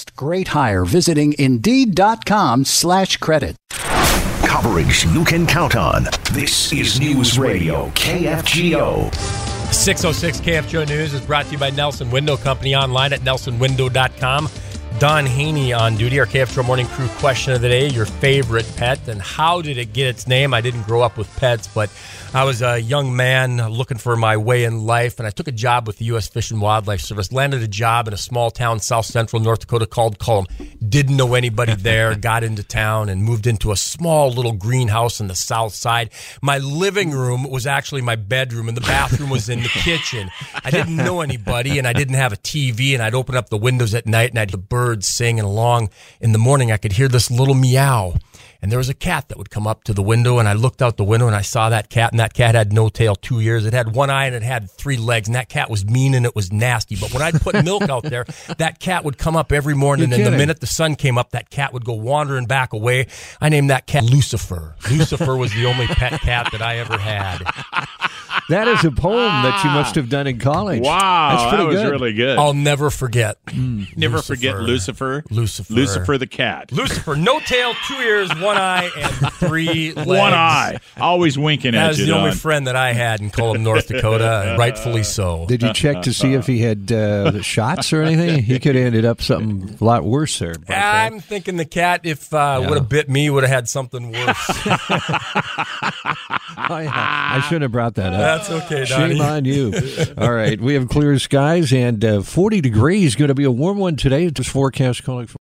next great hire visiting Indeed.com slash credit. Coverage you can count on. This is News Radio KFGO. 606 KFGO News is brought to you by Nelson Window Company online at nelsonwindow.com. Don Haney on duty, our KFGO Morning Crew question of the day. Your favorite pet and how did it get its name? I didn't grow up with pets, but I was a young man looking for my way in life, and I took a job with the U.S. Fish and Wildlife Service. Landed a job in a small town, south central North Dakota, called Kulm. Didn't know anybody there. got into town and moved into a small little greenhouse on the south side. My living room was actually my bedroom, and the bathroom was in the kitchen. I didn't know anybody, and I didn't have a TV, and I'd open up the windows at night, and I'd the birds singing along. In the morning, I could hear this little meow and there was a cat that would come up to the window and I looked out the window and I saw that cat and that cat had no tail, two ears. It had one eye and it had three legs and that cat was mean and it was nasty. But when I'd put milk out there, that cat would come up every morning You're and the minute the sun came up, that cat would go wandering back away. I named that cat Lucifer. Lucifer was the only pet cat that I ever had. That is a poem that you must have done in college. Wow, That's pretty that was good. really good. I'll never forget. Never forget Lucifer. Lucifer. Lucifer the cat. Lucifer, no tail, two ears, one eye, and three legs. One eye. Always winking That at was you. the only Don. friend that I had in Kulm, North Dakota, and rightfully so. Did you check to see if he had uh, shots or anything? He could have ended up something a lot worse there. Buck. I'm thinking the cat, if uh, would have bit me, would have had something worse. Oh, yeah. I shouldn't have brought that up. That's okay, Donnie. Shame on you. All right, we have clear skies and uh, 40 degrees. Going to be a warm one today. This forecast calling for.